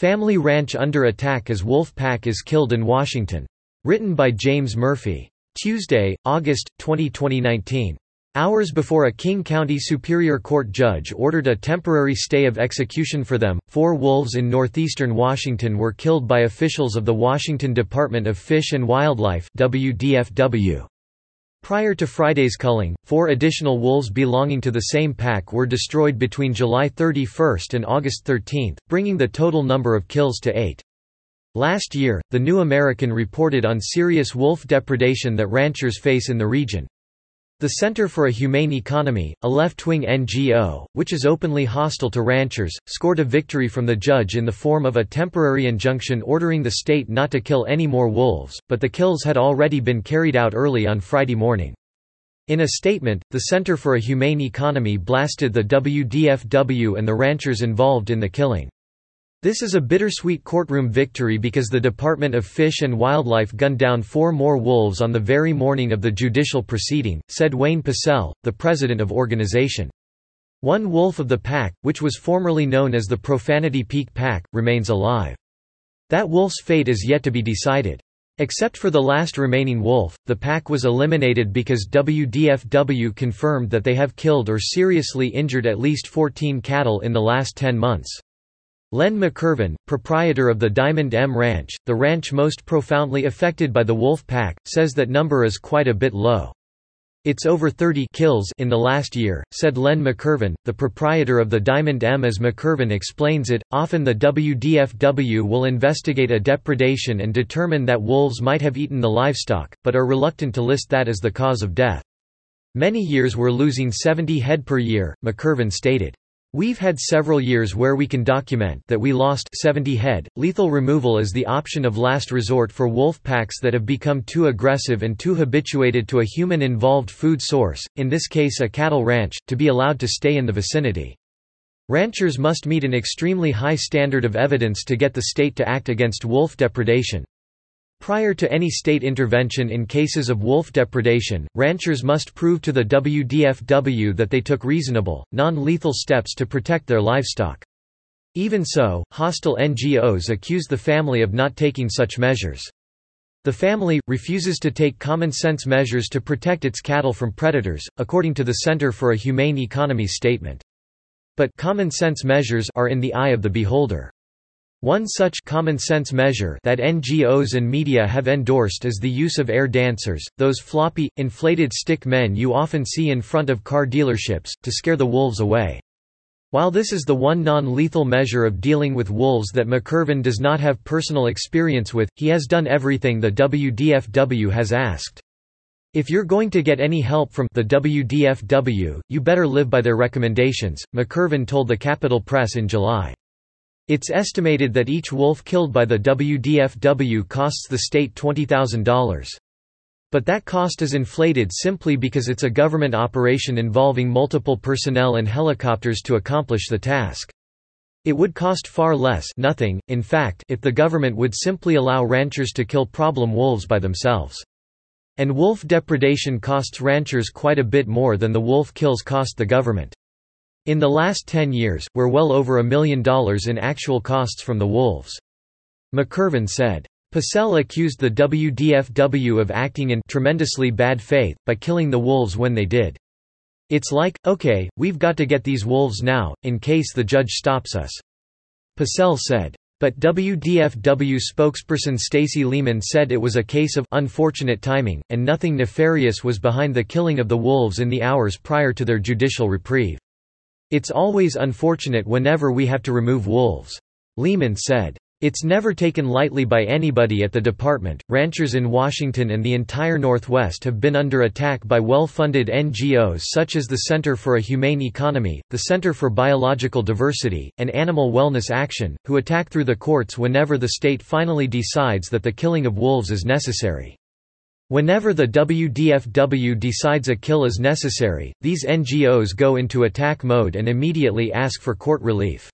Family Ranch under attack as wolf pack is killed in Washington. Written by James Murphy. Tuesday, August, 20, 2019. Hours before a King County Superior Court judge ordered a temporary stay of execution for them, four wolves in northeastern Washington were killed by officials of the Washington Department of Fish and Wildlife WDFW. Prior to Friday's culling, four additional wolves belonging to the same pack were destroyed between July 31 and August 13, bringing the total number of kills to eight. Last year, The New American reported on serious wolf depredation that ranchers face in the region. The Center for a Humane Economy, a left-wing NGO, which is openly hostile to ranchers, scored a victory from the judge in the form of a temporary injunction ordering the state not to kill any more wolves, but the kills had already been carried out early on Friday morning. In a statement, the Center for a Humane Economy blasted the WDFW and the ranchers involved in the killing. This is a bittersweet courtroom victory because the Department of Fish and Wildlife gunned down four more wolves on the very morning of the judicial proceeding, said Wayne Pacelle, the president of organization. One wolf of the pack, which was formerly known as the Profanity Peak Pack, remains alive. That wolf's fate is yet to be decided. Except for the last remaining wolf, the pack was eliminated because WDFW confirmed that they have killed or seriously injured at least 14 cattle in the last 10 months. Len McIrvin, proprietor of the Diamond M Ranch, the ranch most profoundly affected by the wolf pack, says that number is quite a bit low. It's over 30 kills in the last year, said Len McIrvin, the proprietor of the Diamond M. As McIrvin explains it, often the WDFW will investigate a depredation and determine that wolves might have eaten the livestock, but are reluctant to list that as the cause of death. Many years we're losing 70 head per year, McIrvin stated. We've had several years where we can document that we lost 70 head. Lethal removal is the option of last resort for wolf packs that have become too aggressive and too habituated to a human involved food source, in this case a cattle ranch, to be allowed to stay in the vicinity. Ranchers must meet an extremely high standard of evidence to get the state to act against wolf depredation. Prior to any state intervention in cases of wolf depredation, ranchers must prove to the WDFW that they took reasonable, non-lethal steps to protect their livestock. Even so, hostile NGOs accuse the family of not taking such measures. The family, refuses to take common-sense measures to protect its cattle from predators, according to the Center for a Humane Economy statement. But common-sense measures are in the eye of the beholder. One such common sense measure that NGOs and media have endorsed is the use of air dancers, those floppy, inflated stick men you often see in front of car dealerships, to scare the wolves away. While this is the one non-lethal measure of dealing with wolves that McIrvin does not have personal experience with, he has done everything the WDFW has asked. If you're going to get any help from the WDFW, you better live by their recommendations, McIrvin told the Capital Press in July. It's estimated that each wolf killed by the WDFW costs the state $20,000. But that cost is inflated simply because it's a government operation involving multiple personnel and helicopters to accomplish the task. It would cost far less nothing, in fact, if the government would simply allow ranchers to kill problem wolves by themselves. And wolf depredation costs ranchers quite a bit more than the wolf kills cost the government. In the last 10 years, we're well over a million dollars in actual costs from the wolves. McIrvin said. Pacelle accused the WDFW of acting in tremendously bad faith, by killing the wolves when they did. It's like, okay, we've got to get these wolves now, in case the judge stops us. Pacelle said. But WDFW spokesperson Stacy Lehman said it was a case of unfortunate timing, and nothing nefarious was behind the killing of the wolves in the hours prior to their judicial reprieve. It's always unfortunate whenever we have to remove wolves. Lehman said. It's never taken lightly by anybody at the department. Ranchers in Washington and the entire Northwest have been under attack by well funded NGOs such as the Center for a Humane Economy, the Center for Biological Diversity, and Animal Wellness Action, who attack through the courts whenever the state finally decides that the killing of wolves is necessary. Whenever the WDFW decides a kill is necessary, these NGOs go into attack mode and immediately ask for court relief.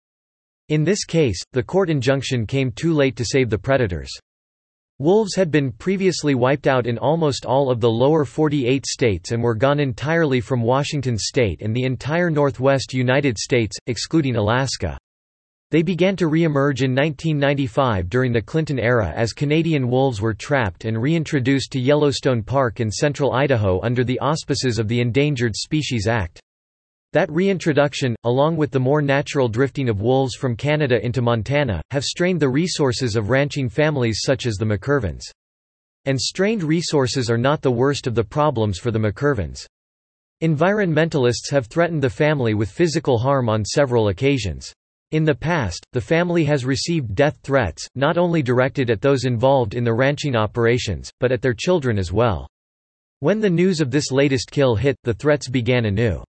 In this case, the court injunction came too late to save the predators. Wolves had been previously wiped out in almost all of the lower 48 states and were gone entirely from Washington state and the entire northwest United States, excluding Alaska. They began to re-emerge in 1995 during the Clinton era as Canadian wolves were trapped and reintroduced to Yellowstone Park in central Idaho under the auspices of the Endangered Species Act. That reintroduction, along with the more natural drifting of wolves from Canada into Montana, have strained the resources of ranching families such as the McIrvins. And strained resources are not the worst of the problems for the McIrvins. Environmentalists have threatened the family with physical harm on several occasions. In the past, the family has received death threats, not only directed at those involved in the ranching operations, but at their children as well. When the news of this latest kill hit, the threats began anew.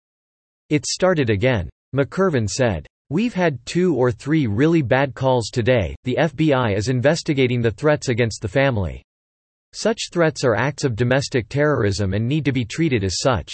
It started again. McIrvin said, We've had two or three really bad calls today, the FBI is investigating the threats against the family. Such threats are acts of domestic terrorism and need to be treated as such.